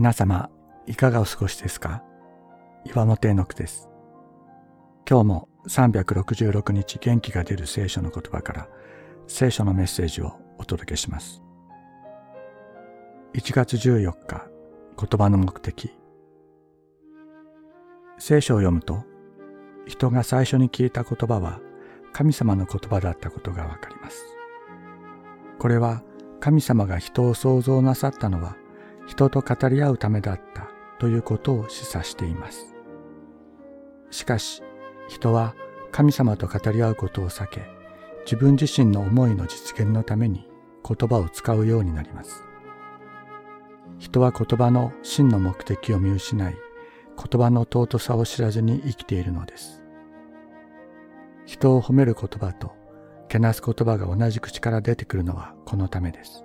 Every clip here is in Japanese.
皆様、いかがお過ごしですか？岩本絵の句です。今日も366日元気が出る聖書の言葉から聖書のメッセージをお届けします。1月14日、言葉の目的。聖書を読むと、人が最初に聞いた言葉は神様の言葉だったことがわかります。これは神様が人を創造なさったのは人と語り合うためだったということを示唆しています。しかし、人は神様と語り合うことを避け、自分自身の思いの実現のために言葉を使うようになります。人は言葉の真の目的を見失い、言葉の尊さを知らずに生きているのです。人を褒める言葉とけなす言葉が同じ口から出てくるのはこのためです。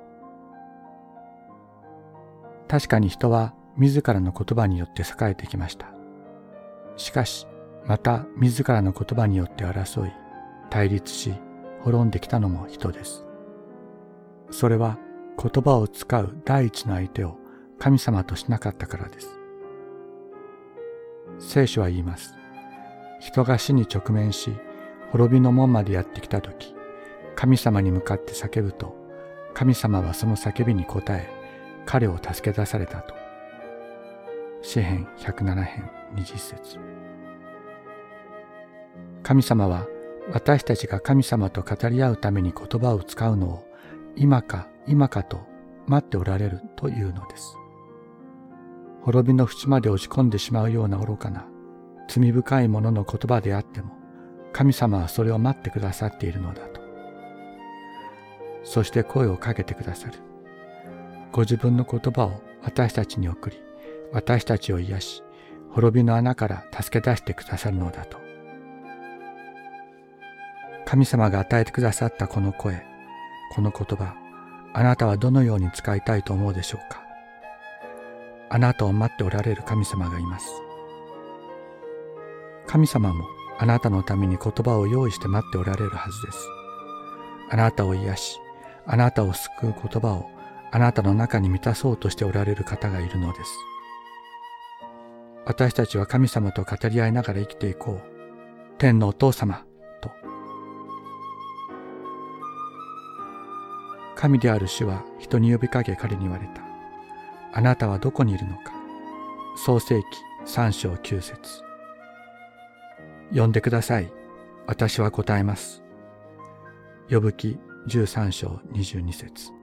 確かに人は自らの言葉によって栄えてきました。しかし、また自らの言葉によって争い、対立し、滅んできたのも人です。それは言葉を使う第一の相手を神様としなかったからです。聖書は言います。人が死に直面し、滅びの門までやってきたとき、神様に向かって叫ぶと、神様はその叫びに応え、彼を助け出されたと。詩編107編20節神様は私たちが神様と語り合うために言葉を使うのを今か今かと待っておられるというのです。滅びの淵まで落ち込んでしまうような愚かな罪深いものの言葉であっても神様はそれを待ってくださっているのだと。そして声をかけてくださる。ご自分の言葉を私たちに送り、私たちを癒し、滅びの穴から助け出してくださるのだと。神様が与えてくださったこの声、この言葉、あなたはどのように使いたいと思うでしょうかあなたを待っておられる神様がいます。神様もあなたのために言葉を用意して待っておられるはずです。あなたを癒し、あなたを救う言葉をあなたの中に満たそうとしておられる方がいるのです。私たちは神様と語り合いながら生きていこう。天のお父様と。神である主は人に呼びかけ彼に言われた。あなたはどこにいるのか。創世記三章九節呼んでください。私は答えます。呼ぶ記十三章二十二節